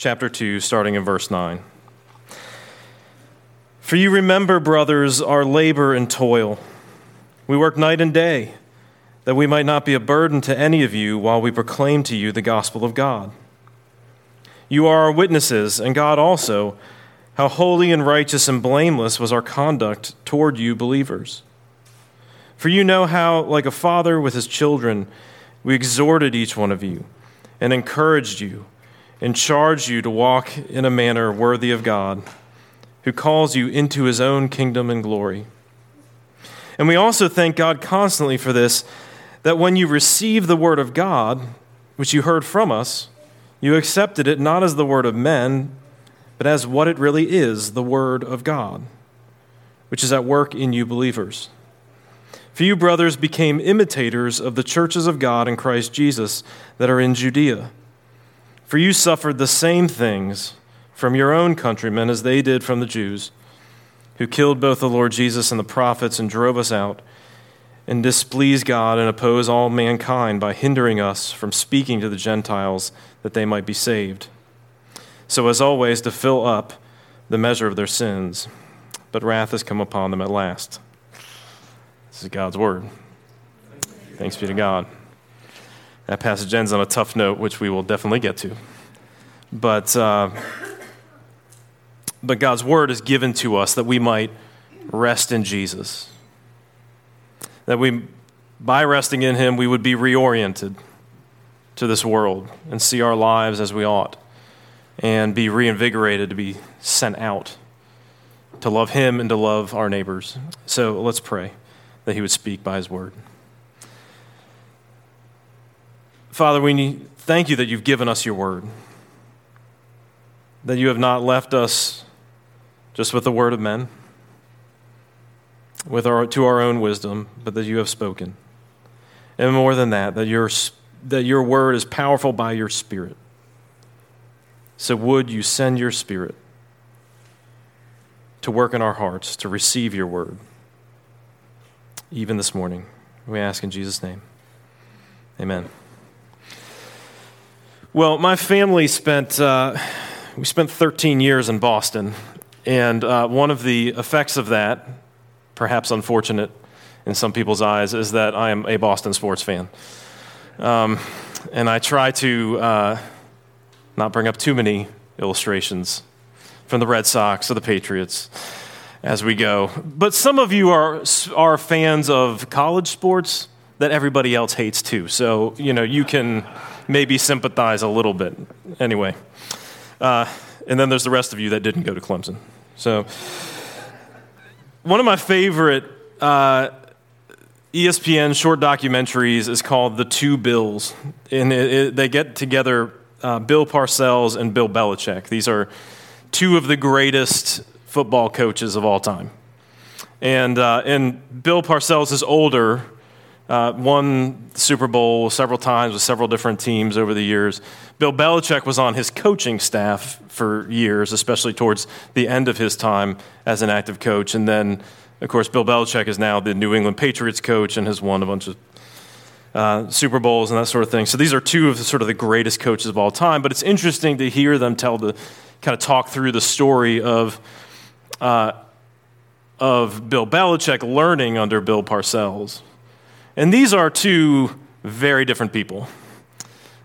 chapter 2, starting in verse 9. For you remember, brothers, our labor and toil. We work night and day, that we might not be a burden to any of you while we proclaim to you the gospel of God. You are our witnesses, and God also, how holy and righteous and blameless was our conduct toward you, believers. For you know how, like a father with his children, we exhorted each one of you and encouraged you and charge you to walk in a manner worthy of God, who calls you into his own kingdom and glory. And we also thank God constantly for this that when you received the word of God, which you heard from us, you accepted it not as the word of men, but as what it really is the word of God, which is at work in you believers. For you, brothers, became imitators of the churches of God in Christ Jesus that are in Judea. For you suffered the same things from your own countrymen as they did from the Jews, who killed both the Lord Jesus and the prophets and drove us out, and displease God and oppose all mankind by hindering us from speaking to the Gentiles that they might be saved. So, as always, to fill up the measure of their sins. But wrath has come upon them at last. This is God's word. Thanks be to God. That passage ends on a tough note, which we will definitely get to. But, uh, but God's word is given to us that we might rest in Jesus. That we, by resting in Him, we would be reoriented to this world and see our lives as we ought and be reinvigorated to be sent out to love Him and to love our neighbors. So let's pray that he would speak by his word. Father, we need, thank you that you've given us your word, that you have not left us just with the word of men, with our, to our own wisdom, but that you have spoken. And more than that, that your, that your word is powerful by your spirit. So would you send your spirit to work in our hearts to receive your word? even this morning. We ask in Jesus' name. Amen. Well, my family spent, uh, we spent 13 years in Boston. And uh, one of the effects of that, perhaps unfortunate in some people's eyes, is that I am a Boston sports fan. Um, and I try to uh, not bring up too many illustrations from the Red Sox or the Patriots as we go. But some of you are, are fans of college sports that everybody else hates too. So, you know, you can maybe sympathize a little bit. Anyway. Uh, and then there's the rest of you that didn't go to Clemson. So, one of my favorite uh, ESPN short documentaries is called The Two Bills. And it, it, they get together uh, Bill Parcells and Bill Belichick. These are two of the greatest football coaches of all time. And, uh, and Bill Parcells is older, uh, won Super Bowl several times with several different teams over the years. Bill Belichick was on his coaching staff for years, especially towards the end of his time as an active coach. And then, of course, Bill Belichick is now the New England Patriots coach and has won a bunch of uh, Super Bowls and that sort of thing. So these are two of the, sort of the greatest coaches of all time. But it's interesting to hear them tell the kind of talk through the story of uh, of Bill Belichick learning under Bill Parcells. And these are two very different people,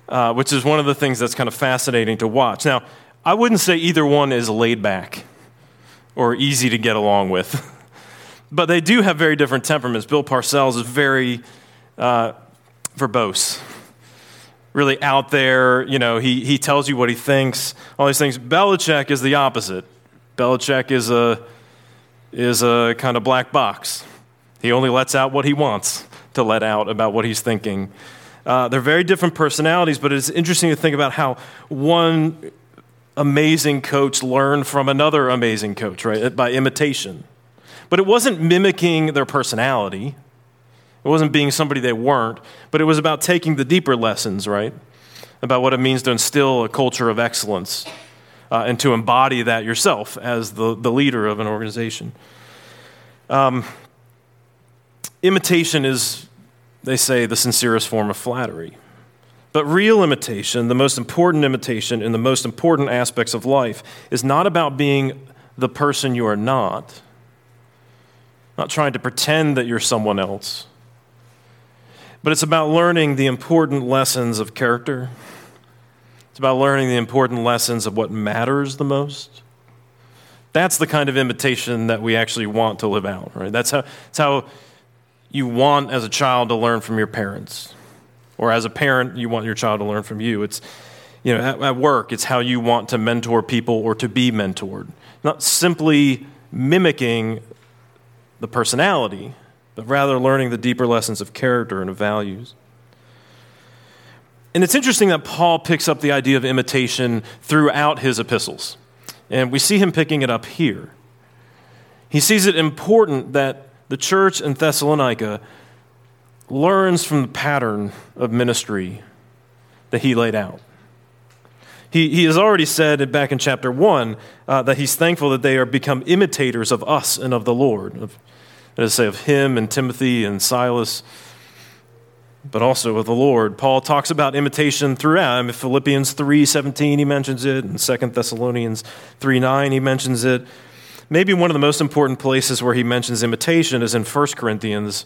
uh, which is one of the things that's kind of fascinating to watch. Now, I wouldn't say either one is laid back or easy to get along with, but they do have very different temperaments. Bill Parcells is very uh, verbose, really out there. You know, he, he tells you what he thinks, all these things. Belichick is the opposite. Belichick is a, is a kind of black box. He only lets out what he wants to let out about what he's thinking. Uh, they're very different personalities, but it's interesting to think about how one amazing coach learned from another amazing coach, right? By imitation. But it wasn't mimicking their personality. It wasn't being somebody they weren't, but it was about taking the deeper lessons, right? About what it means to instill a culture of excellence uh, and to embody that yourself as the, the leader of an organization. Um, imitation is, they say, the sincerest form of flattery. But real imitation, the most important imitation in the most important aspects of life, is not about being the person you are not, not trying to pretend that you're someone else, but it's about learning the important lessons of character. It's about learning the important lessons of what matters the most. That's the kind of imitation that we actually want to live out, right? That's how, that's how you want as a child to learn from your parents. Or as a parent, you want your child to learn from you. It's, you know, at, at work, it's how you want to mentor people or to be mentored. Not simply mimicking the personality, but rather learning the deeper lessons of character and of values. And it's interesting that Paul picks up the idea of imitation throughout his epistles. And we see him picking it up here. He sees it important that the church in Thessalonica learns from the pattern of ministry that he laid out. He, he has already said back in chapter 1 uh, that he's thankful that they are become imitators of us and of the Lord, of, that is say, of him and Timothy and Silas, but also of the Lord. Paul talks about imitation throughout. I mean, Philippians 3.17, he mentions it, and 2 Thessalonians 3.9, he mentions it. Maybe one of the most important places where he mentions imitation is in 1 Corinthians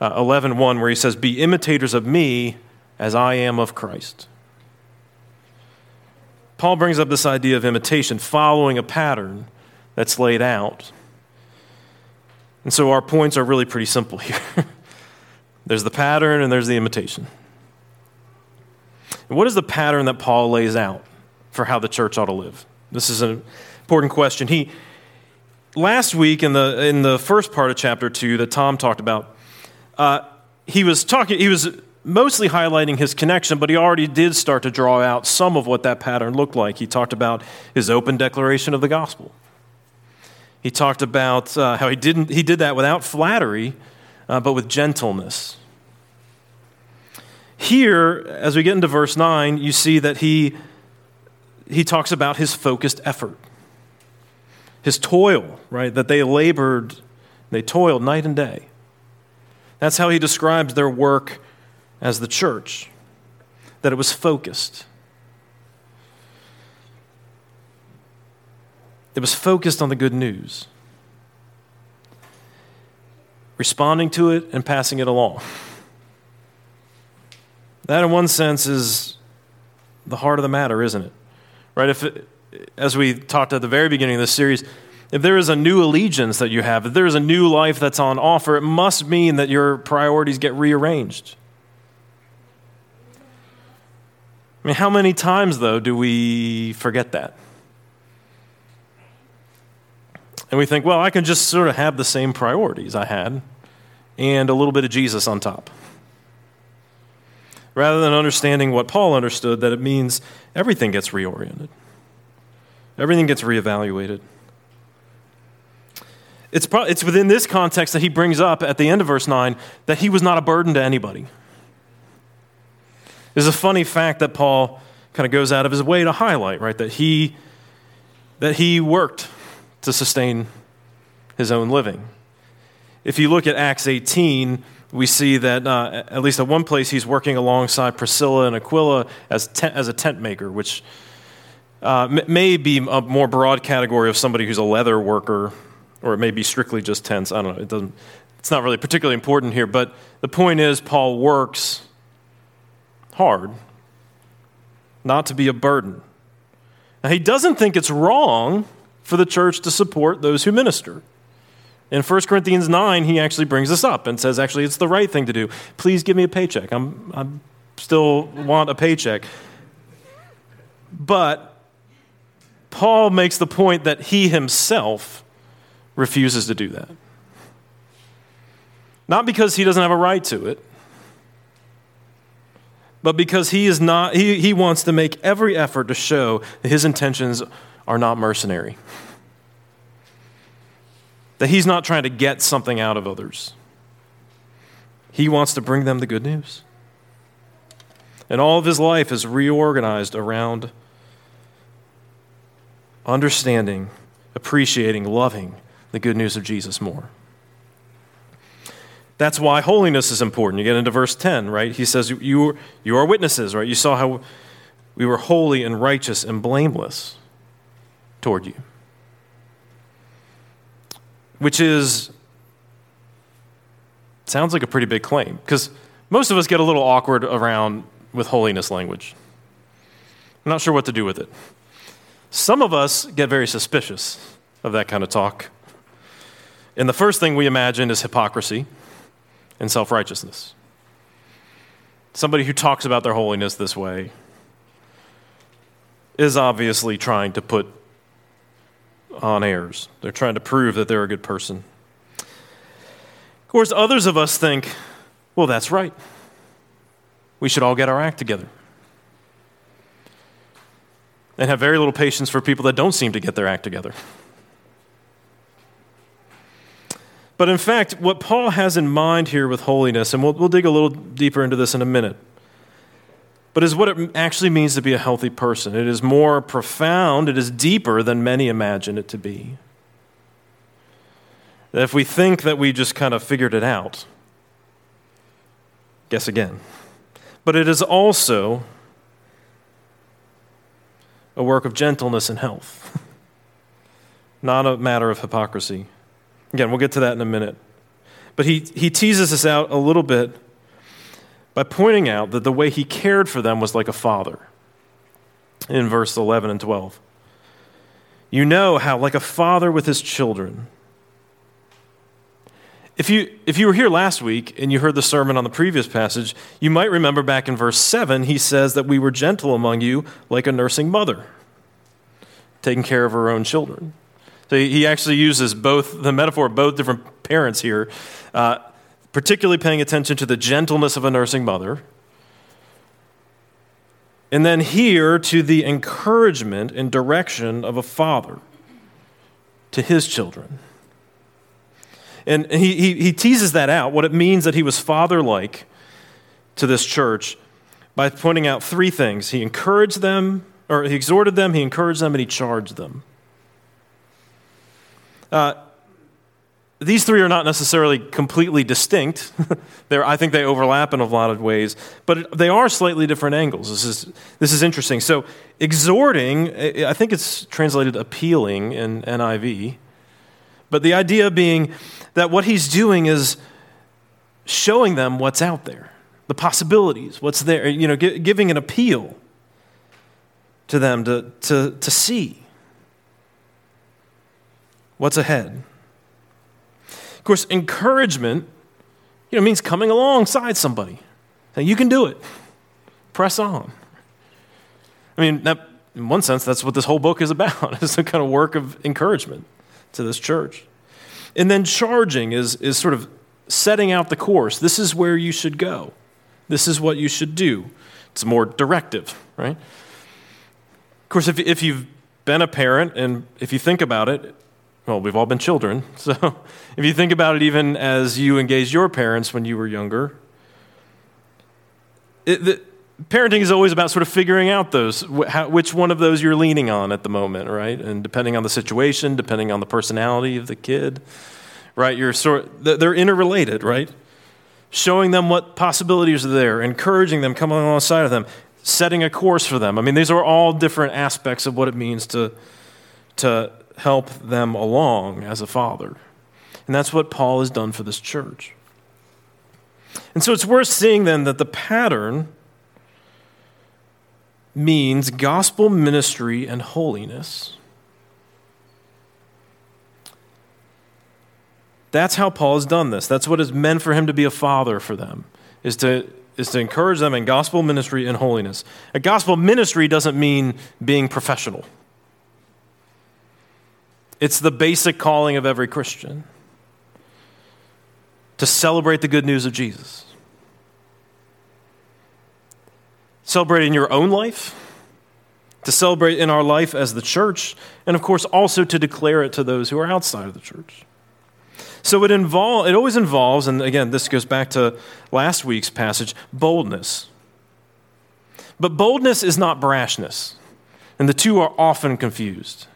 uh, 11.1, where he says, Be imitators of me as I am of Christ. Paul brings up this idea of imitation, following a pattern that's laid out. And so our points are really pretty simple here. there's the pattern and there's the imitation. And what is the pattern that Paul lays out for how the church ought to live? This is an important question. He last week in the in the first part of chapter two that Tom talked about, uh, he was talking. He was mostly highlighting his connection, but he already did start to draw out some of what that pattern looked like. He talked about his open declaration of the gospel. He talked about uh, how he, didn't, he did that without flattery, uh, but with gentleness. Here, as we get into verse 9, you see that he, he talks about his focused effort, his toil, right? That they labored, they toiled night and day. That's how he describes their work as the church, that it was focused. It was focused on the good news, responding to it and passing it along. That, in one sense, is the heart of the matter, isn't it? Right? If, it, as we talked at the very beginning of this series, if there is a new allegiance that you have, if there is a new life that's on offer, it must mean that your priorities get rearranged. I mean, how many times, though, do we forget that? And we think, well, I can just sort of have the same priorities I had and a little bit of Jesus on top. Rather than understanding what Paul understood, that it means everything gets reoriented, everything gets reevaluated. It's, pro- it's within this context that he brings up at the end of verse 9 that he was not a burden to anybody. There's a funny fact that Paul kind of goes out of his way to highlight, right? That he, that he worked to sustain his own living. If you look at Acts 18, we see that uh, at least at one place he's working alongside Priscilla and Aquila as, tent, as a tent maker, which uh, may be a more broad category of somebody who's a leather worker, or it may be strictly just tents. I don't know. It doesn't, it's not really particularly important here, but the point is, Paul works hard not to be a burden. Now, he doesn't think it's wrong for the church to support those who minister. In 1 Corinthians 9, he actually brings this up and says, actually, it's the right thing to do. Please give me a paycheck. I'm, I still want a paycheck. But Paul makes the point that he himself refuses to do that. Not because he doesn't have a right to it, but because he is not he, he wants to make every effort to show that his intentions are not mercenary. That he's not trying to get something out of others. He wants to bring them the good news. And all of his life is reorganized around understanding appreciating loving the good news of jesus more That's why holiness is important. You get into verse 10, right? He says, You, you are witnesses, right? You saw how we were holy and righteous and blameless toward you. Which is, sounds like a pretty big claim, because most of us get a little awkward around with holiness language. I'm not sure what to do with it. Some of us get very suspicious of that kind of talk. And the first thing we imagine is hypocrisy and self righteousness. Somebody who talks about their holiness this way is obviously trying to put on airs. They're trying to prove that they're a good person. Of course, others of us think, well, that's right. We should all get our act together. And have very little patience for people that don't seem to get their act together. But in fact, what Paul has in mind here with holiness, and we'll, we'll dig a little deeper into this in a minute, but is what it actually means to be a healthy person. It is more profound, it is deeper than many imagine it to be. If we think that we just kind of figured it out, guess again. But it is also a work of gentleness and health, not a matter of hypocrisy. Again, we'll get to that in a minute. But he, he teases us out a little bit by pointing out that the way he cared for them was like a father in verse 11 and 12. You know how, like a father with his children, if you, if you were here last week and you heard the sermon on the previous passage, you might remember back in verse 7, he says that we were gentle among you like a nursing mother, taking care of her own children. So he actually uses both the metaphor of both different parents here, uh, particularly paying attention to the gentleness of a nursing mother. And then here to the encouragement and direction of a father to his children. And he, he, he teases that out, what it means that he was father like to this church, by pointing out three things. He encouraged them, or he exhorted them, he encouraged them, and he charged them. Uh, these three are not necessarily completely distinct. I think they overlap in a lot of ways, but they are slightly different angles. This is, this is interesting. So, exhorting, I think it's translated appealing in NIV, but the idea being that what he's doing is showing them what's out there, the possibilities, what's there, you know, giving an appeal to them to, to, to see what's ahead. Of course, encouragement, you know, means coming alongside somebody. Saying, you can do it. Press on. I mean, that, in one sense, that's what this whole book is about. It's a kind of work of encouragement to this church. And then charging is, is sort of setting out the course. This is where you should go. This is what you should do. It's more directive, right? Of course, if, if you've been a parent and if you think about it, well, we've all been children. So if you think about it, even as you engaged your parents when you were younger, it, the, parenting is always about sort of figuring out those, which one of those you're leaning on at the moment, right? And depending on the situation, depending on the personality of the kid, right? You're sort, they're interrelated, right? Showing them what possibilities are there, encouraging them, coming alongside of them, setting a course for them. I mean, these are all different aspects of what it means to, to help them along as a father. And that's what Paul has done for this church. And so it's worth seeing then that the pattern means gospel ministry and holiness. That's how Paul has done this. That's what it's meant for him to be a father for them, is to, is to encourage them in gospel ministry and holiness. A gospel ministry doesn't mean being professional. It's the basic calling of every Christian to celebrate the good news of Jesus. Celebrate in your own life, to celebrate in our life as the church, and of course also to declare it to those who are outside of the church. So it involve, it always involves, and again, this goes back to last week's passage, boldness. But boldness is not brashness, and the two are often confused.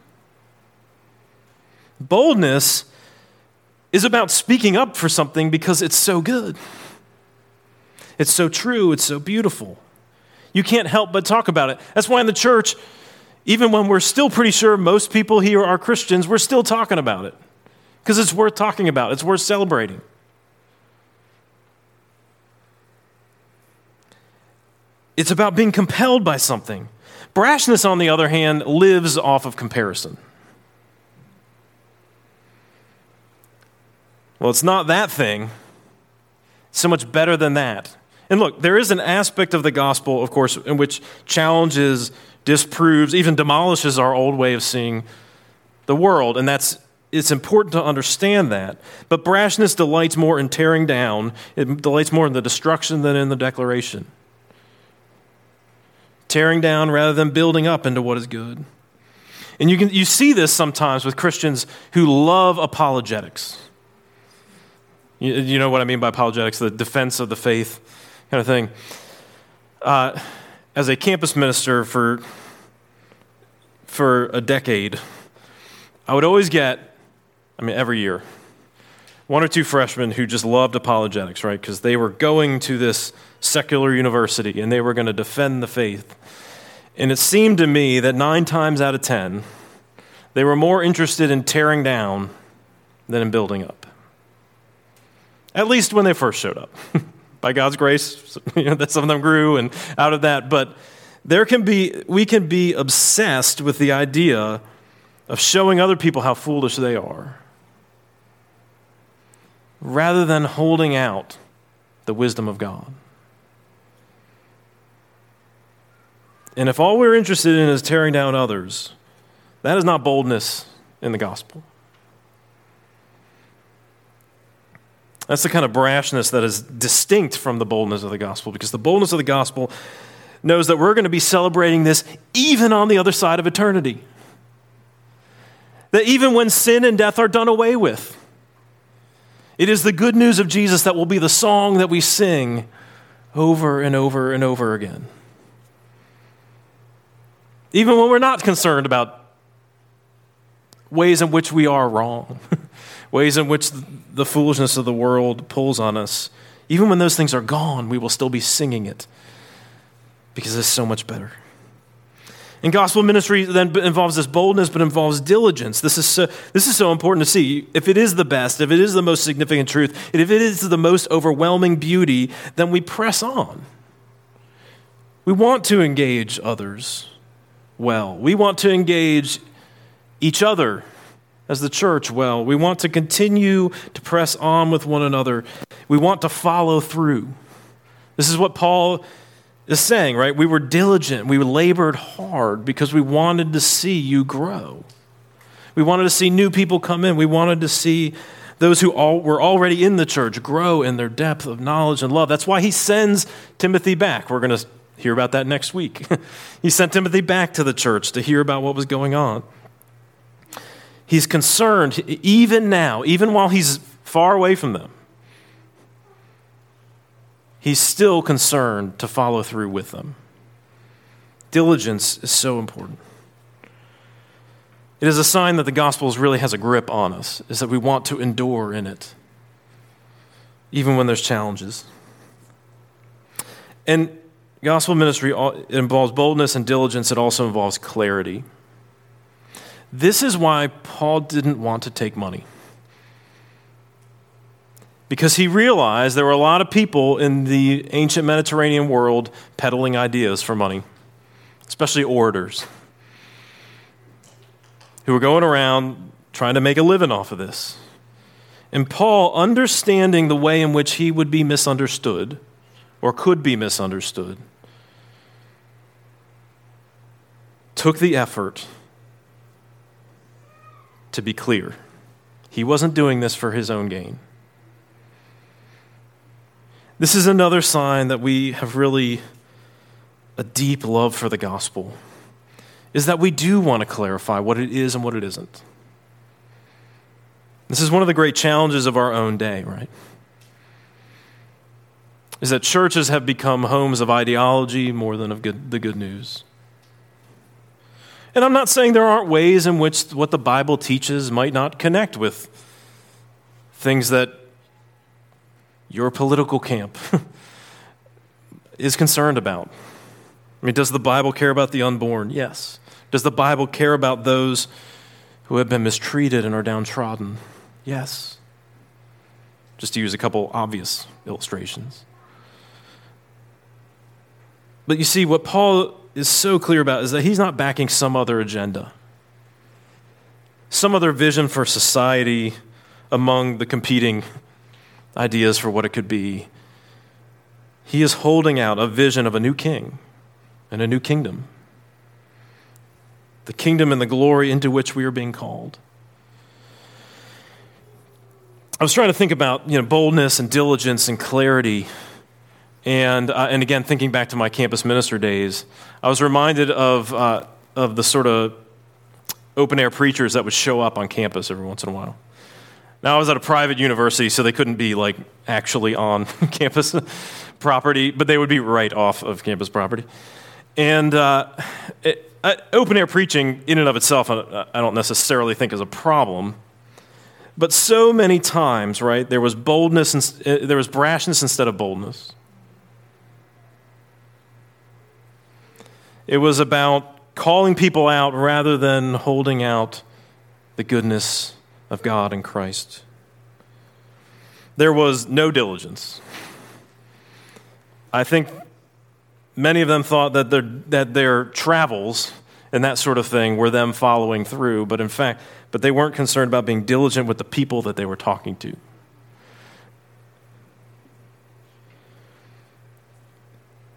Boldness is about speaking up for something because it's so good. It's so true, it's so beautiful. You can't help but talk about it. That's why in the church, even when we're still pretty sure most people here are Christians, we're still talking about it because it's worth talking about, it's worth celebrating. It's about being compelled by something. Brashness, on the other hand, lives off of comparison. Well, it's not that thing. It's so much better than that. And look, there is an aspect of the gospel, of course, in which challenges, disproves, even demolishes our old way of seeing the world, and that's it's important to understand that. But brashness delights more in tearing down, it delights more in the destruction than in the declaration. Tearing down rather than building up into what is good. And you, can, you see this sometimes with Christians who love apologetics. You, you know what I mean by apologetics, the defense of the faith kind of thing. Uh, as a campus minister for, for a decade, I would always get, I mean, every year, one or two freshmen who just loved apologetics, right? Because they were going to this secular university and they were going to defend the faith. And it seemed to me that nine times out of ten, they were more interested in tearing down than in building up. At least when they first showed up. By God's grace, you know, that some of them grew and out of that. But there can be, we can be obsessed with the idea of showing other people how foolish they are rather than holding out the wisdom of God. And if all we're interested in is tearing down others, that is not boldness in the gospel. That's the kind of brashness that is distinct from the boldness of the gospel, because the boldness of the gospel knows that we're going to be celebrating this even on the other side of eternity. That even when sin and death are done away with, it is the good news of Jesus that will be the song that we sing over and over and over again. Even when we're not concerned about ways in which we are wrong, ways in which the foolishness of the world pulls on us, even when those things are gone, we will still be singing it because it's so much better. And gospel ministry then involves this boldness, but involves diligence. This is, so, this is so important to see. If it is the best, if it is the most significant truth, if it is the most overwhelming beauty, then we press on. We want to engage others well. We want to engage each other as the church well. We want to continue to press on with one another. We want to follow through. This is what Paul is saying, right? We were diligent. We labored hard because we wanted to see you grow. We wanted to see new people come in. We wanted to see those who all, were already in the church grow in their depth of knowledge and love. That's why he sends Timothy back. We're going to hear about that next week. he sent Timothy back to the church to hear about what was going on. He's concerned, even now, even while he's far away from them, he's still concerned to follow through with them. Diligence is so important. It is a sign that the gospel really has a grip on us, is that we want to endure in it, even when there's challenges. And gospel ministry involves boldness and diligence, it also involves clarity. This is why Paul didn't want to take money because he realized there were a lot of people in the ancient Mediterranean world peddling ideas for money, especially orators, who were going around trying to make a living off of this. And Paul, understanding the way in which he would be misunderstood or could be misunderstood, took the effort to be clear. He wasn't doing this for his own gain. This is another sign that we have really a deep love for the gospel, is that we do want to clarify what it is and what it isn't. This is one of the great challenges of our own day, right? Is that churches have become homes of ideology more than of good, the good news. And I'm not saying there aren't ways in which what the Bible teaches might not connect with things that your political camp is concerned about. I mean, does the Bible care about the unborn? Yes. Does the Bible care about those who have been mistreated and are downtrodden? Yes. Just to use a couple obvious illustrations. But you see, what Paul is so clear about is that he's not backing some other agenda, some other vision for society among the competing ideas for what it could be. He is holding out a vision of a new king and a new kingdom. The kingdom and the glory into which we are being called. I was trying to think about you know, boldness and diligence and clarity. And, uh, and again, thinking back to my campus minister days, I was reminded of, uh, of the sort of open air preachers that would show up on campus every once in a while. Now, I was at a private university, so they couldn't be like actually on campus property, but they would be right off of campus property. And uh, it, uh, open air preaching, in and of itself, I don't necessarily think is a problem. But so many times, right, there was boldness, and, uh, there was brashness instead of boldness. It was about calling people out rather than holding out the goodness of God and Christ. There was no diligence. I think many of them thought that their, that their travels and that sort of thing were them following through, but in fact, but they weren't concerned about being diligent with the people that they were talking to.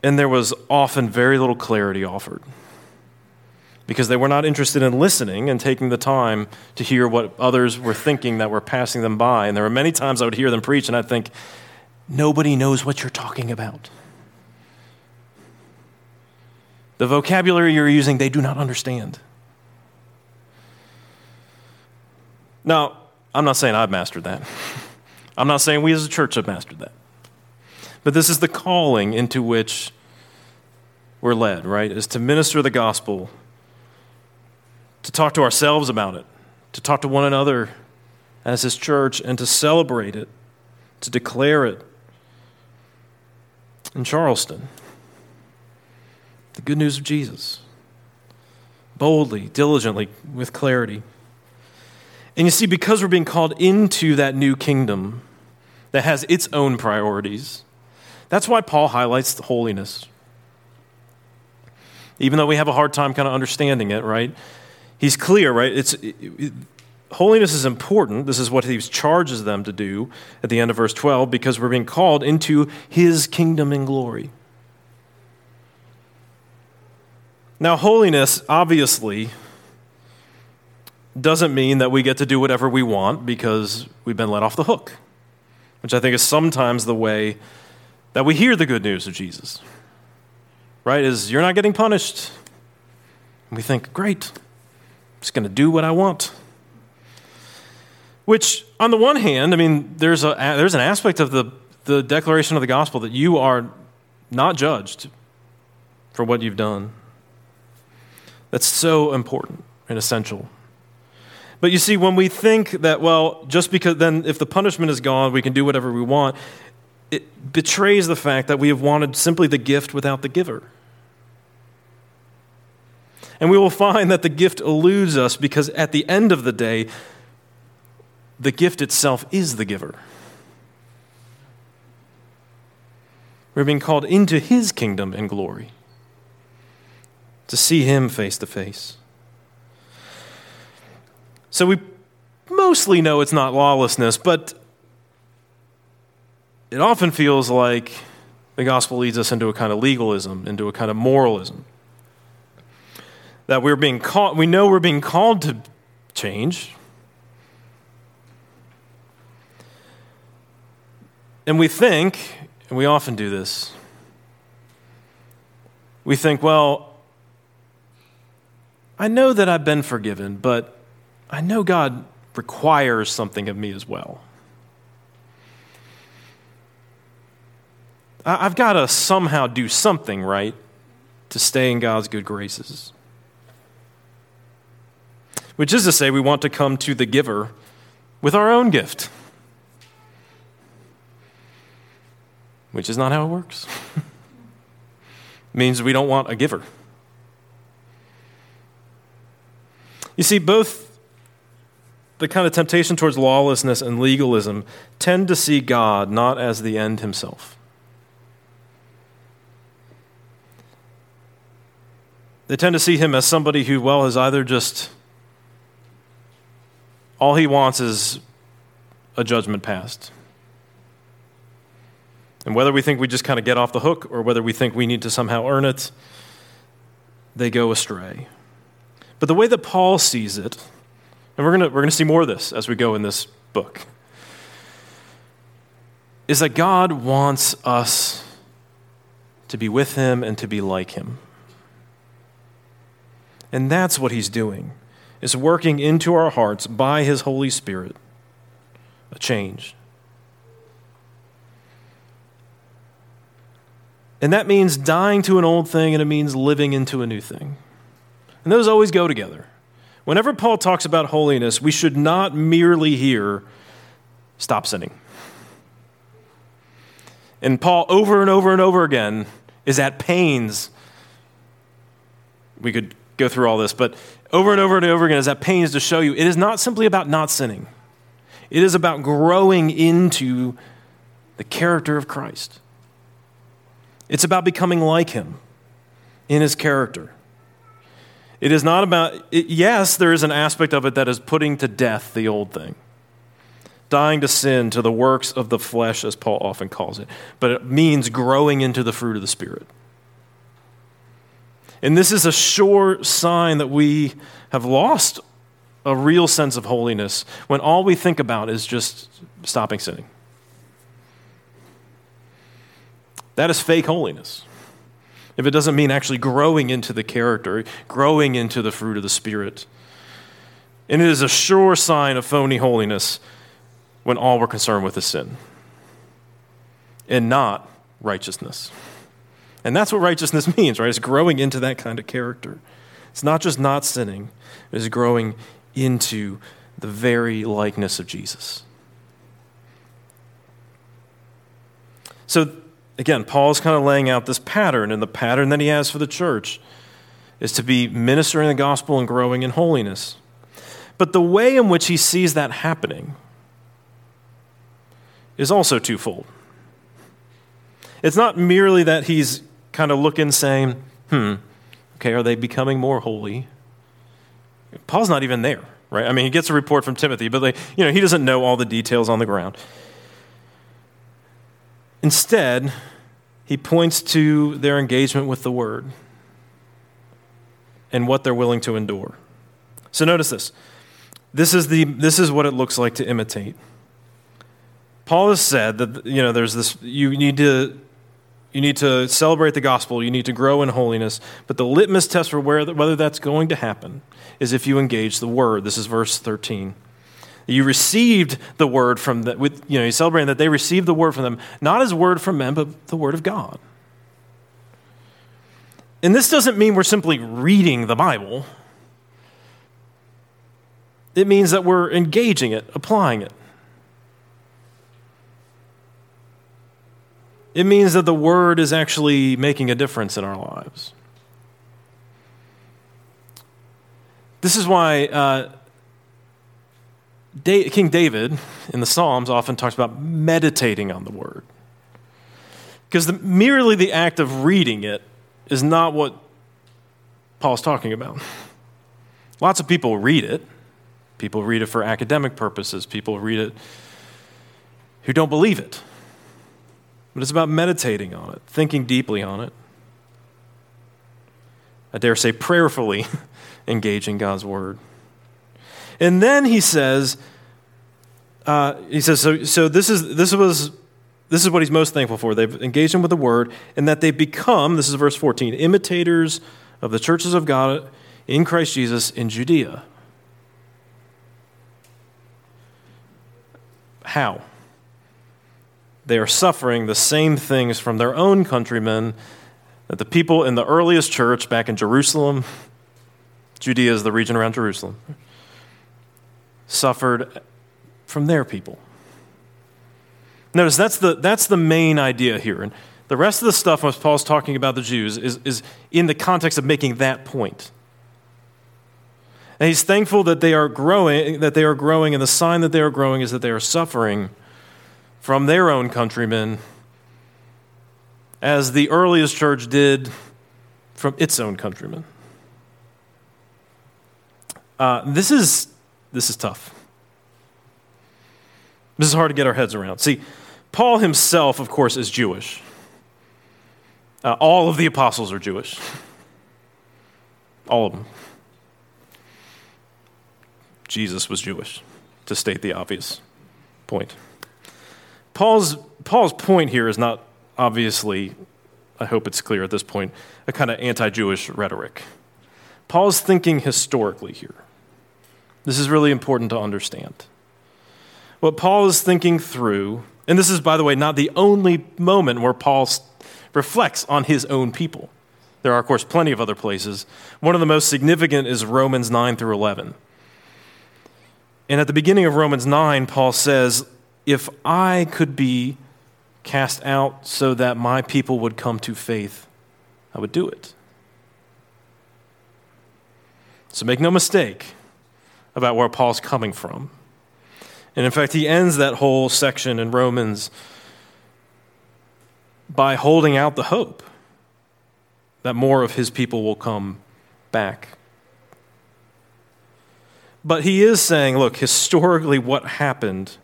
And there was often very little clarity offered because they were not interested in listening and taking the time to hear what others were thinking that were passing them by. And there were many times I would hear them preach and I'd think, nobody knows what you're talking about. The vocabulary you're using, they do not understand. Now, I'm not saying I've mastered that. I'm not saying we as a church have mastered that. But this is the calling into which we're led, right? Is to minister the gospel to talk to ourselves about it, to talk to one another as His church, and to celebrate it, to declare it. In Charleston, the good news of Jesus, boldly, diligently, with clarity. And you see, because we're being called into that new kingdom that has its own priorities, that's why Paul highlights the holiness. Even though we have a hard time kind of understanding it, right? he's clear, right? It's, it, holiness is important. This is what he charges them to do at the end of verse 12 because we're being called into his kingdom and glory. Now, holiness obviously doesn't mean that we get to do whatever we want because we've been let off the hook, which I think is sometimes the way that we hear the good news of Jesus. Right? Is you're not getting punished. And we think, great, I'm just going to do what I want. Which, on the one hand, I mean, there's, a, there's an aspect of the, the declaration of the gospel that you are not judged for what you've done. That's so important and essential. But you see, when we think that, well, just because then if the punishment is gone, we can do whatever we want, it betrays the fact that we have wanted simply the gift without the giver. And we will find that the gift eludes us because at the end of the day, the gift itself is the giver. We're being called into his kingdom and glory to see him face to face. So we mostly know it's not lawlessness, but it often feels like the gospel leads us into a kind of legalism, into a kind of moralism that we're being called, we know we're being called to change. And we think, and we often do this, we think, well, I know that I've been forgiven, but I know God requires something of me as well. I've got to somehow do something right to stay in God's good graces which is to say, we want to come to the giver with our own gift. which is not how it works. it means we don't want a giver. You see, both the kind of temptation towards lawlessness and legalism tend to see God not as the end himself. They tend to see him as somebody who, well, is either just all he wants is a judgment passed. And whether we think we just kind of get off the hook or whether we think we need to somehow earn it, they go astray. But the way that Paul sees it, and we're going we're going to see more of this as we go in this book, is that God wants us to be with him and to be like him. And that's what he's doing, is working into our hearts by his Holy Spirit a change. And that means dying to an old thing and it means living into a new thing. And those always go together. Whenever Paul talks about holiness, we should not merely hear, stop sinning. And Paul, over and over and over again, is at pains. We could go through all this, but over and over and over again is at pains to show you it is not simply about not sinning, it is about growing into the character of Christ. It's about becoming like him in his character. It is not about, it, yes, there is an aspect of it that is putting to death the old thing, dying to sin, to the works of the flesh, as Paul often calls it, but it means growing into the fruit of the Spirit. And this is a sure sign that we have lost a real sense of holiness when all we think about is just stopping sinning. That is fake holiness if it doesn't mean actually growing into the character, growing into the fruit of the Spirit. And it is a sure sign of phony holiness when all we're concerned with is sin and not righteousness. And that's what righteousness means, right? It's growing into that kind of character. It's not just not sinning, it is growing into the very likeness of Jesus. So again, Paul is kind of laying out this pattern, and the pattern that he has for the church is to be ministering the gospel and growing in holiness. But the way in which he sees that happening is also twofold. It's not merely that he's kind of looking, saying, hmm, okay, are they becoming more holy? Paul's not even there, right? I mean, he gets a report from Timothy, but you know, he doesn't know all the details on the ground. Instead, he points to their engagement with the word and what they're willing to endure. So notice this. This is, the, this is what it looks like to imitate. Paul has said that you know there's this you need to you need to celebrate the gospel, you need to grow in holiness, but the litmus test for where, whether that's going to happen is if you engage the word. This is verse 13. You received the word from the, with, you know, you celebrating that they received the word from them, not as word from men, but the word of God. And this doesn't mean we're simply reading the Bible. It means that we're engaging it, applying it. It means that the word is actually making a difference in our lives. This is why uh, King David in the Psalms often talks about meditating on the word. Because merely the act of reading it is not what Paul's talking about. Lots of people read it. People read it for academic purposes. People read it who don't believe it. But it's about meditating on it, thinking deeply on it. I dare say prayerfully engaging God's word. And then he says, uh, he says, so, so this, is, this, was, this is what he's most thankful for. They've engaged him with the word, and that they've become, this is verse 14, imitators of the churches of God in Christ Jesus in Judea. How? They are suffering the same things from their own countrymen that the people in the earliest church back in Jerusalem, Judea is the region around Jerusalem, suffered from their people. Notice that's the, that's the main idea here. And the rest of the stuff, when Paul's talking about the Jews, is, is in the context of making that point. And he's thankful that they are growing, that they are growing, and the sign that they are growing is that they are suffering from their own countrymen, as the earliest church did from its own countrymen. Uh, this is this is tough. This is hard to get our heads around. See, Paul himself, of course, is Jewish. Uh, all of the apostles are Jewish. All of them. Jesus was Jewish, to state the obvious point. Paul's, Paul's point here is not obviously, I hope it's clear at this point, a kind of anti Jewish rhetoric. Paul's thinking historically here. This is really important to understand. What Paul is thinking through, and this is, by the way, not the only moment where Paul reflects on his own people. There are, of course, plenty of other places. One of the most significant is Romans 9 through 11. And at the beginning of Romans 9, Paul says, If I could be cast out so that my people would come to faith, I would do it. So make no mistake, about where Paul's coming from. And in fact, he ends that whole section in Romans by holding out the hope that more of his people will come back. But he is saying, look, historically, what happened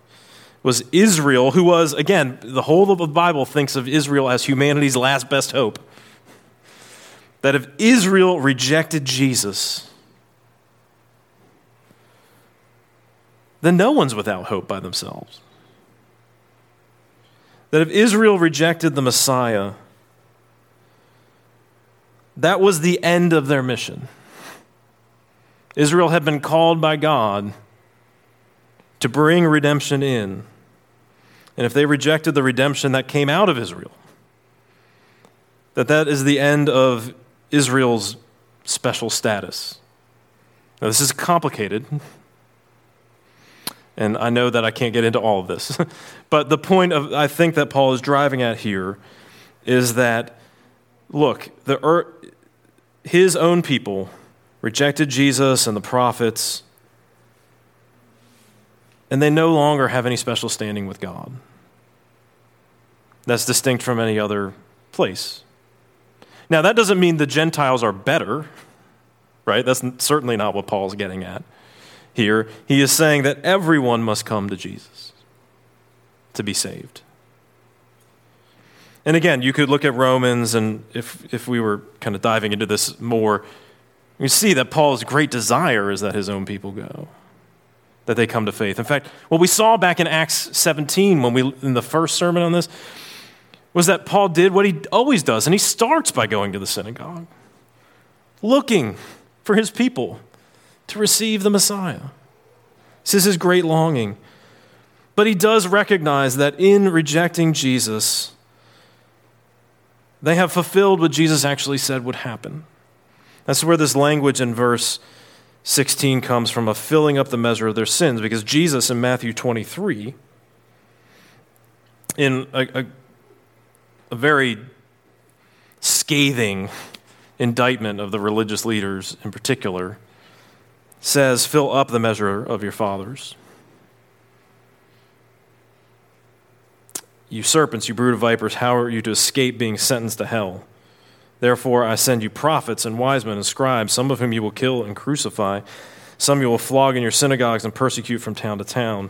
was Israel, who was, again, the whole of the Bible thinks of Israel as humanity's last best hope. That if Israel rejected Jesus, then no one's without hope by themselves. That if Israel rejected the Messiah, that was the end of their mission. Israel had been called by God to bring redemption in. And if they rejected the redemption that came out of Israel, that that is the end of Israel's special status. Now, this is complicated. And I know that I can't get into all of this. but the point of I think that Paul is driving at here is that look, the earth, his own people rejected Jesus and the prophets and they no longer have any special standing with God. That's distinct from any other place. Now, that doesn't mean the Gentiles are better, right? That's certainly not what Paul's getting at here, he is saying that everyone must come to Jesus to be saved. And again, you could look at Romans, and if, if we were kind of diving into this more, you see that Paul's great desire is that his own people go, that they come to faith. In fact, what we saw back in Acts 17, when we, in the first sermon on this, was that Paul did what he always does, and he starts by going to the synagogue, looking for his people to receive the Messiah. This is his great longing. But he does recognize that in rejecting Jesus, they have fulfilled what Jesus actually said would happen. That's where this language in verse 16 comes from a filling up the measure of their sins, because Jesus in Matthew 23, in a, a, a very scathing indictment of the religious leaders in particular, says, Fill up the measure of your fathers. You serpents, you brood of vipers, how are you to escape being sentenced to hell? Therefore, I send you prophets and wise men and scribes, some of whom you will kill and crucify, some you will flog in your synagogues and persecute from town to town.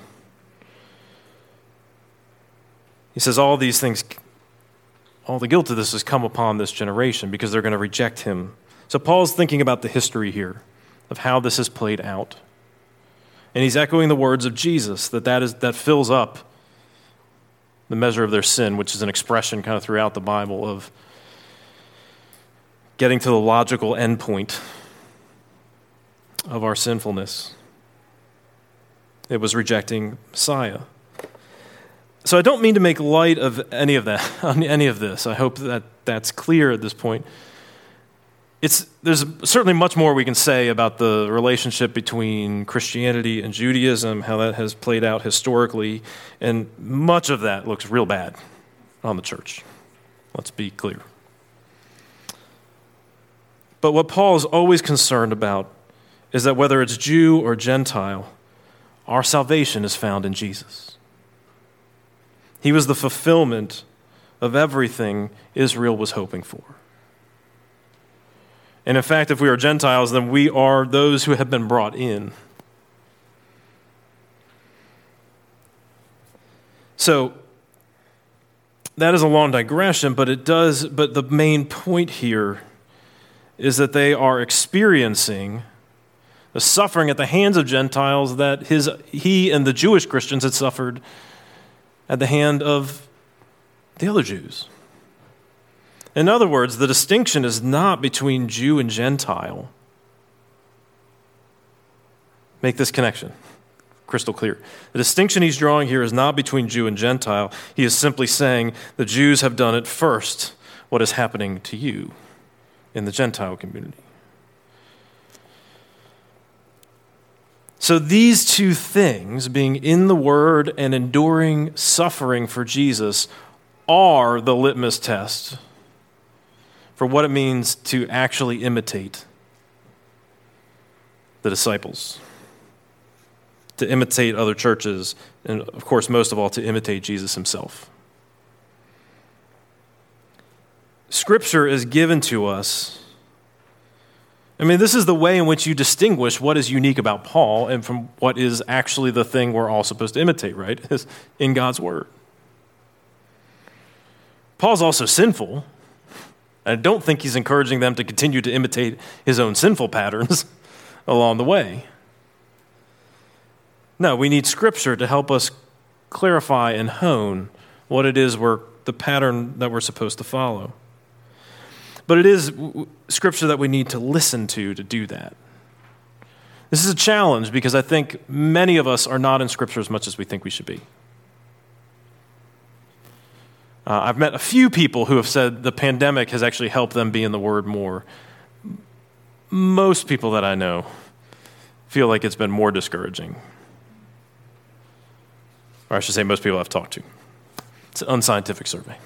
He says, All these things, all the guilt of this has come upon this generation because they're going to reject him. So, Paul's thinking about the history here of how this has played out. And he's echoing the words of Jesus that that, is, that fills up the measure of their sin, which is an expression kind of throughout the Bible of getting to the logical endpoint of our sinfulness. It was rejecting Messiah. So I don't mean to make light of any of that, any of this. I hope that that's clear at this point. it's, there's certainly much more we can say about the relationship between Christianity and Judaism, how that has played out historically, and much of that looks real bad on the church. Let's be clear. But what Paul is always concerned about is that whether it's Jew or Gentile, our salvation is found in Jesus. He was the fulfillment of everything Israel was hoping for. And in fact, if we are Gentiles, then we are those who have been brought in. So, that is a long digression, but it does, but the main point here is that they are experiencing the suffering at the hands of Gentiles that his, he and the Jewish Christians had suffered at the hand of the other Jews. In other words, the distinction is not between Jew and Gentile. Make this connection crystal clear. The distinction he's drawing here is not between Jew and Gentile. He is simply saying the Jews have done it first. What is happening to you in the Gentile community? So, these two things, being in the Word and enduring suffering for Jesus, are the litmus test for what it means to actually imitate the disciples, to imitate other churches, and of course, most of all, to imitate Jesus himself. Scripture is given to us. I mean, this is the way in which you distinguish what is unique about Paul and from what is actually the thing we're all supposed to imitate, right? Is in God's Word. Paul's also sinful. I don't think he's encouraging them to continue to imitate his own sinful patterns along the way. No, we need Scripture to help us clarify and hone what it is we're, the pattern that we're supposed to follow. But it is Scripture that we need to listen to to do that. This is a challenge because I think many of us are not in Scripture as much as we think we should be. Uh, I've met a few people who have said the pandemic has actually helped them be in the Word more. Most people that I know feel like it's been more discouraging. Or I should say, most people I've talked to. It's an unscientific survey.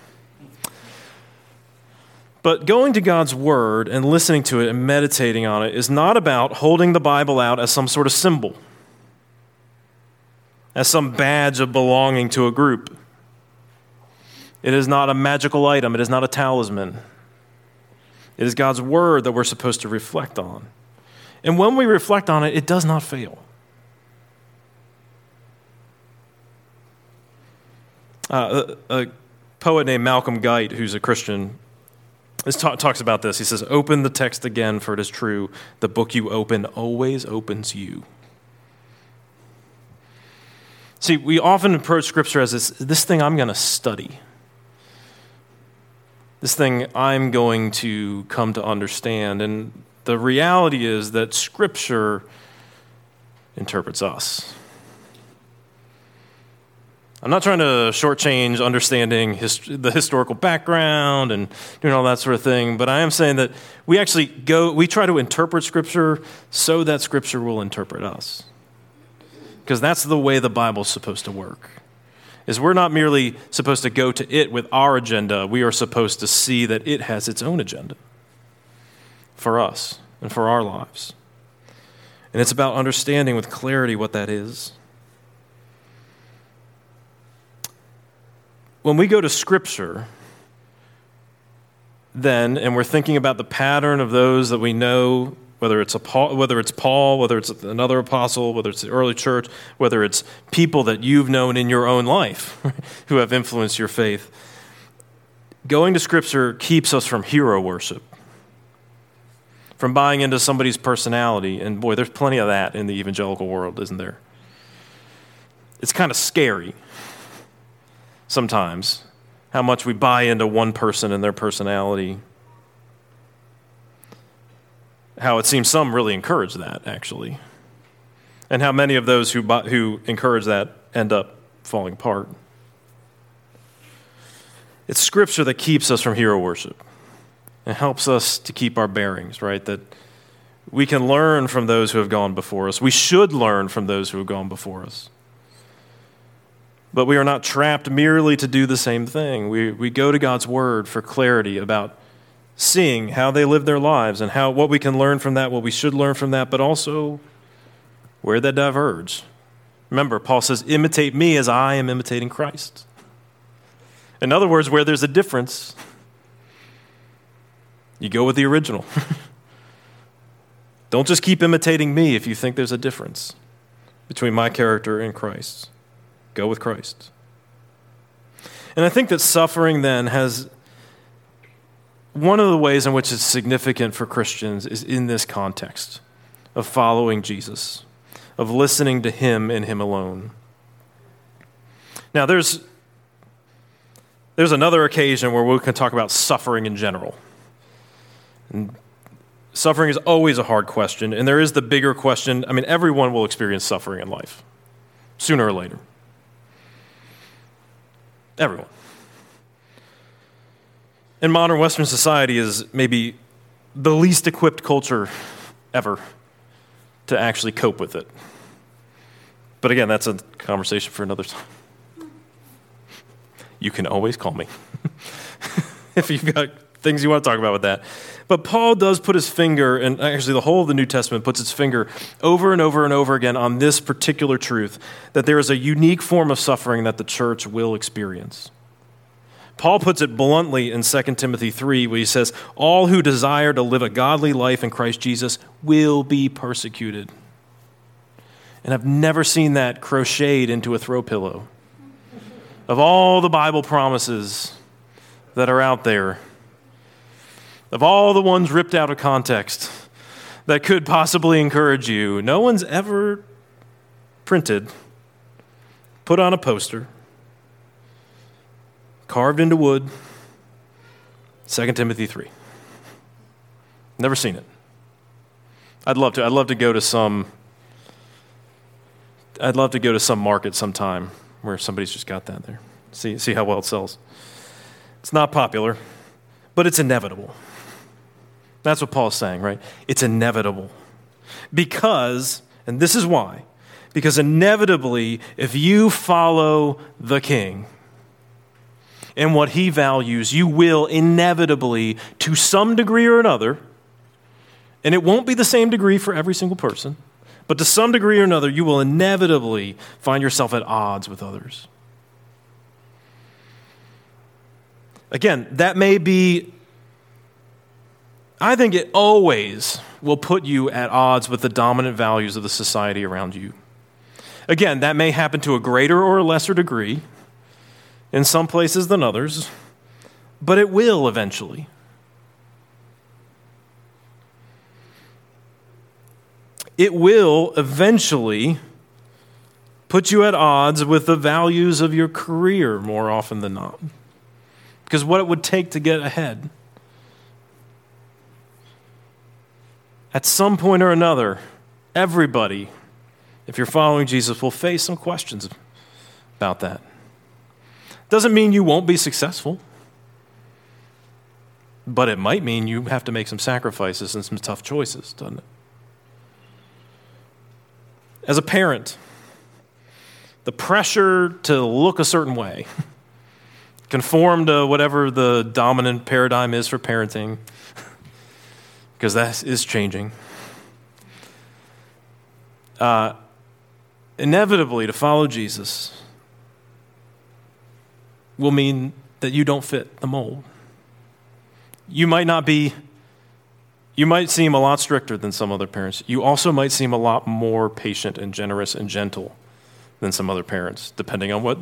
But going to God's Word and listening to it and meditating on it is not about holding the Bible out as some sort of symbol, as some badge of belonging to a group. It is not a magical item, it is not a talisman. It is God's word that we're supposed to reflect on. And when we reflect on it, it does not fail. Uh, a, a, poet named Malcolm Guite, who's a Christian, ta- talks about this. He says, Open the text again, for it is true. The book you open always opens you. See, we often approach Scripture as this, this thing I'm going to study this thing I'm going to come to understand. And the reality is that Scripture interprets us. I'm not trying to shortchange understanding the historical background and doing all that sort of thing, but I am saying that we actually go, we try to interpret Scripture so that Scripture will interpret us. Because that's the way the Bible's supposed to work is we're not merely supposed to go to it with our agenda, we are supposed to see that it has its own agenda for us and for our lives. And it's about understanding with clarity what that is. When we go to Scripture, then, and we're thinking about the pattern of those that we know whether it's, Paul, whether it's Paul, whether it's another apostle, whether it's the early church, whether it's people that you've known in your own life who have influenced your faith. Going to Scripture keeps us from hero worship, from buying into somebody's personality. And boy, there's plenty of that in the evangelical world, isn't there? It's kind of scary sometimes how much we buy into one person and their personality how it seems some really encourage that, actually, and how many of those who, who encourage that end up falling apart. It's Scripture that keeps us from hero worship. It helps us to keep our bearings, right? That we can learn from those who have gone before us. We should learn from those who have gone before us. But we are not trapped merely to do the same thing. We, we go to God's Word for clarity about seeing how they live their lives and how, what we can learn from that, what we should learn from that, but also where that diverge. Remember, Paul says, imitate me as I am imitating Christ. In other words, where there's a difference, you go with the original. Don't just keep imitating me if you think there's a difference between my character and Christ's. Go with Christ. And I think that suffering then has one of the ways in which it's significant for Christians is in this context of following Jesus, of listening to Him and Him alone. Now, there's, there's another occasion where we can talk about suffering in general. And suffering is always a hard question, and there is the bigger question. I mean, everyone will experience suffering in life, sooner or later. Everyone. And modern Western society is maybe the least equipped culture ever to actually cope with it. But again, that's a conversation for another time. You can always call me if you've got things you want to talk about with that. But Paul does put his finger, and actually the whole of the New Testament puts its finger over and over and over again on this particular truth that there is a unique form of suffering that the church will experience. Paul puts it bluntly in 2 Timothy 3, where he says, All who desire to live a godly life in Christ Jesus will be persecuted. And I've never seen that crocheted into a throw pillow. Of all the Bible promises that are out there, of all the ones ripped out of context that could possibly encourage you, no one's ever printed, put on a poster, carved into wood, 2 Timothy 3. Never seen it. I'd love to. I'd love to go to some I'd love to go to some market sometime where somebody's just got that there. See see how well it sells. It's not popular, but it's inevitable. That's what Paul's saying, right? It's inevitable. Because, and this is why, because inevitably, if you follow the king and what he values, you will inevitably, to some degree or another, and it won't be the same degree for every single person, but to some degree or another, you will inevitably find yourself at odds with others. Again, that may be I think it always will put you at odds with the dominant values of the society around you. Again, that may happen to a greater or a lesser degree in some places than others, but it will eventually. It will eventually put you at odds with the values of your career more often than not. Because what it would take to get ahead At some point or another, everybody, if you're following Jesus, will face some questions about that. Doesn't mean you won't be successful, but it might mean you have to make some sacrifices and some tough choices, doesn't it? As a parent, the pressure to look a certain way, conform to whatever the dominant paradigm is for parenting, because that is changing. Uh, inevitably, to follow Jesus will mean that you don't fit the mold. You might not be, you might seem a lot stricter than some other parents. You also might seem a lot more patient and generous and gentle than some other parents, depending on what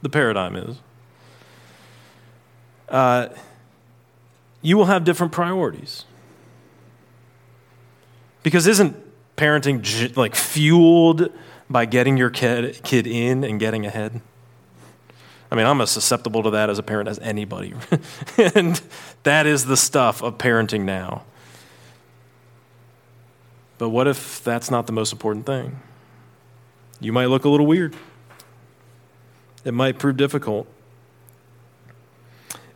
the paradigm is. Uh, you will have different priorities. Because isn't parenting like fueled by getting your kid, kid in and getting ahead? I mean, I'm as susceptible to that as a parent as anybody. and that is the stuff of parenting now. But what if that's not the most important thing? You might look a little weird. It might prove difficult.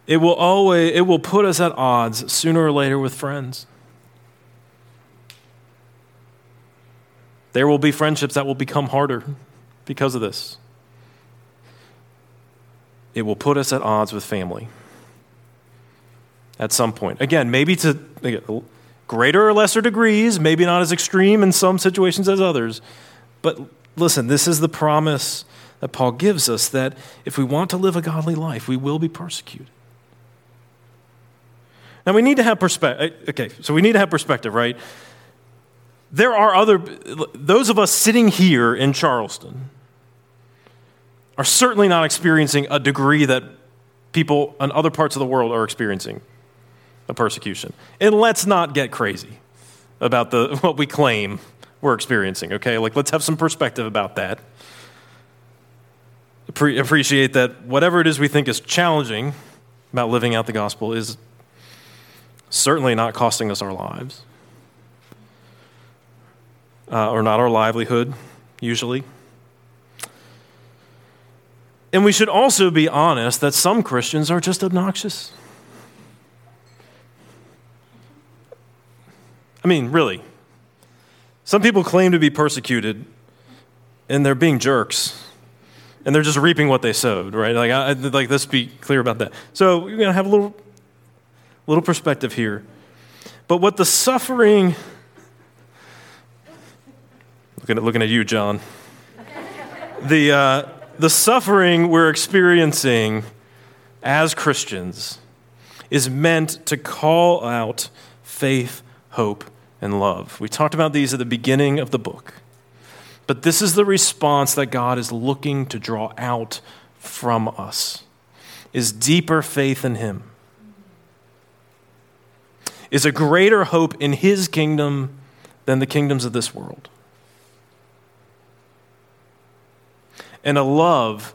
It will always it will put us at odds sooner or later with friends. There will be friendships that will become harder because of this. It will put us at odds with family at some point. Again, maybe to greater or lesser degrees, maybe not as extreme in some situations as others. But listen, this is the promise that Paul gives us that if we want to live a godly life, we will be persecuted. Now we need to have perspective. Uh, okay, so we need to have perspective, right? There are other, those of us sitting here in Charleston are certainly not experiencing a degree that people in other parts of the world are experiencing a persecution. And let's not get crazy about the, what we claim we're experiencing, okay? Like, let's have some perspective about that. Appre- appreciate that whatever it is we think is challenging about living out the gospel is certainly not costing us our lives uh, or not our livelihood, usually. And we should also be honest that some Christians are just obnoxious. I mean, really. Some people claim to be persecuted, and they're being jerks, and they're just reaping what they sowed, right? Like, I, like let's be clear about that. So we're going to have a little, little perspective here. But what the suffering Looking at, looking at you, John. the, uh, the suffering we're experiencing as Christians is meant to call out faith, hope, and love. We talked about these at the beginning of the book. But this is the response that God is looking to draw out from us is deeper faith in him. Is a greater hope in his kingdom than the kingdoms of this world. And a love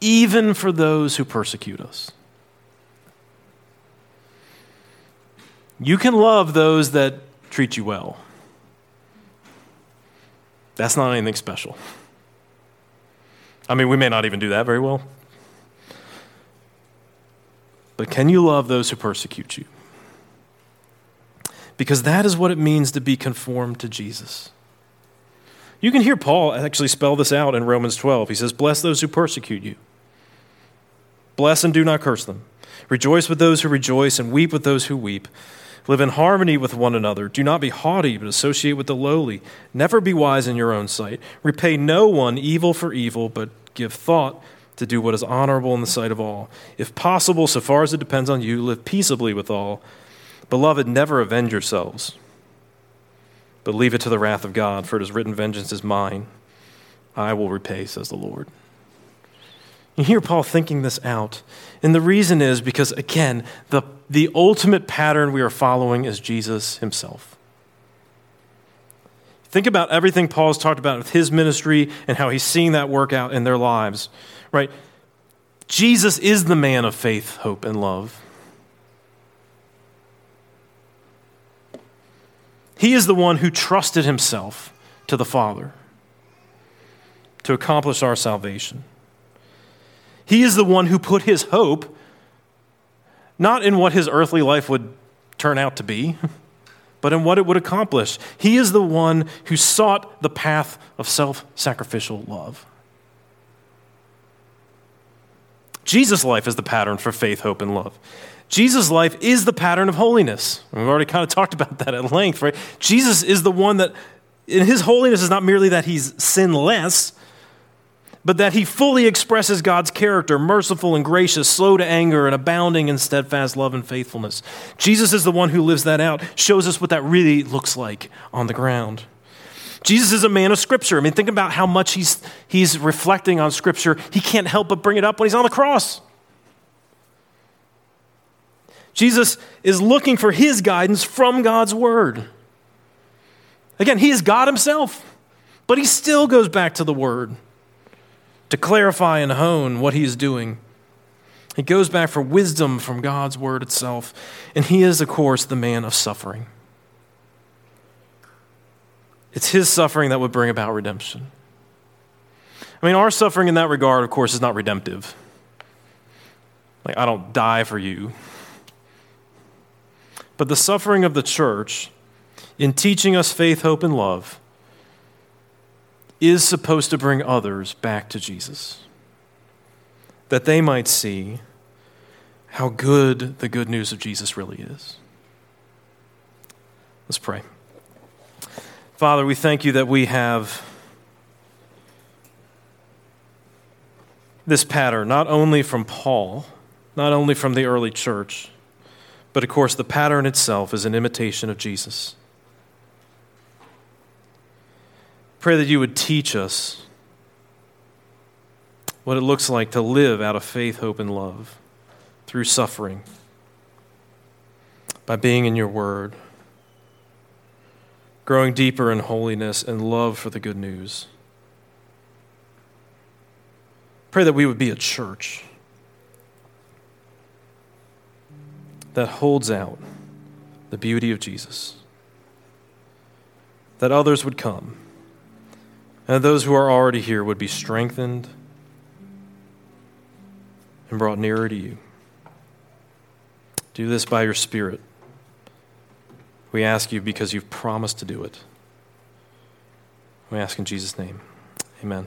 even for those who persecute us. You can love those that treat you well. That's not anything special. I mean, we may not even do that very well. But can you love those who persecute you? Because that is what it means to be conformed to Jesus. You can hear Paul actually spell this out in Romans 12. He says, Bless those who persecute you. Bless and do not curse them. Rejoice with those who rejoice and weep with those who weep. Live in harmony with one another. Do not be haughty, but associate with the lowly. Never be wise in your own sight. Repay no one evil for evil, but give thought to do what is honorable in the sight of all. If possible, so far as it depends on you, live peaceably with all. Beloved, never avenge yourselves but leave it to the wrath of God, for it is written, Vengeance is mine. I will repay, says the Lord. You hear Paul thinking this out. And the reason is because, again, the, the ultimate pattern we are following is Jesus himself. Think about everything Paul's talked about with his ministry and how he's seeing that work out in their lives, right? Jesus is the man of faith, hope, and love. He is the one who trusted himself to the Father to accomplish our salvation. He is the one who put his hope not in what his earthly life would turn out to be, but in what it would accomplish. He is the one who sought the path of self sacrificial love. Jesus' life is the pattern for faith, hope, and love. Jesus' life is the pattern of holiness. We've already kind of talked about that at length, right? Jesus is the one that, in his holiness, is not merely that he's sinless, but that he fully expresses God's character, merciful and gracious, slow to anger, and abounding in steadfast love and faithfulness. Jesus is the one who lives that out, shows us what that really looks like on the ground. Jesus is a man of Scripture. I mean, think about how much he's, he's reflecting on Scripture. He can't help but bring it up when he's on the cross. Jesus is looking for his guidance from God's word. Again, he is God himself, but he still goes back to the word to clarify and hone what he is doing. He goes back for wisdom from God's word itself, and he is, of course, the man of suffering. It's his suffering that would bring about redemption. I mean, our suffering in that regard, of course, is not redemptive. Like, I don't die for you. But the suffering of the church in teaching us faith, hope, and love is supposed to bring others back to Jesus, that they might see how good the good news of Jesus really is. Let's pray. Father, we thank you that we have this pattern, not only from Paul, not only from the early church, but of course, the pattern itself is an imitation of Jesus. Pray that you would teach us what it looks like to live out of faith, hope, and love through suffering by being in your word, growing deeper in holiness and love for the good news. Pray that we would be a church that holds out the beauty of Jesus, that others would come, and those who are already here would be strengthened and brought nearer to you. Do this by your Spirit. We ask you because you've promised to do it. We ask in Jesus' name. Amen.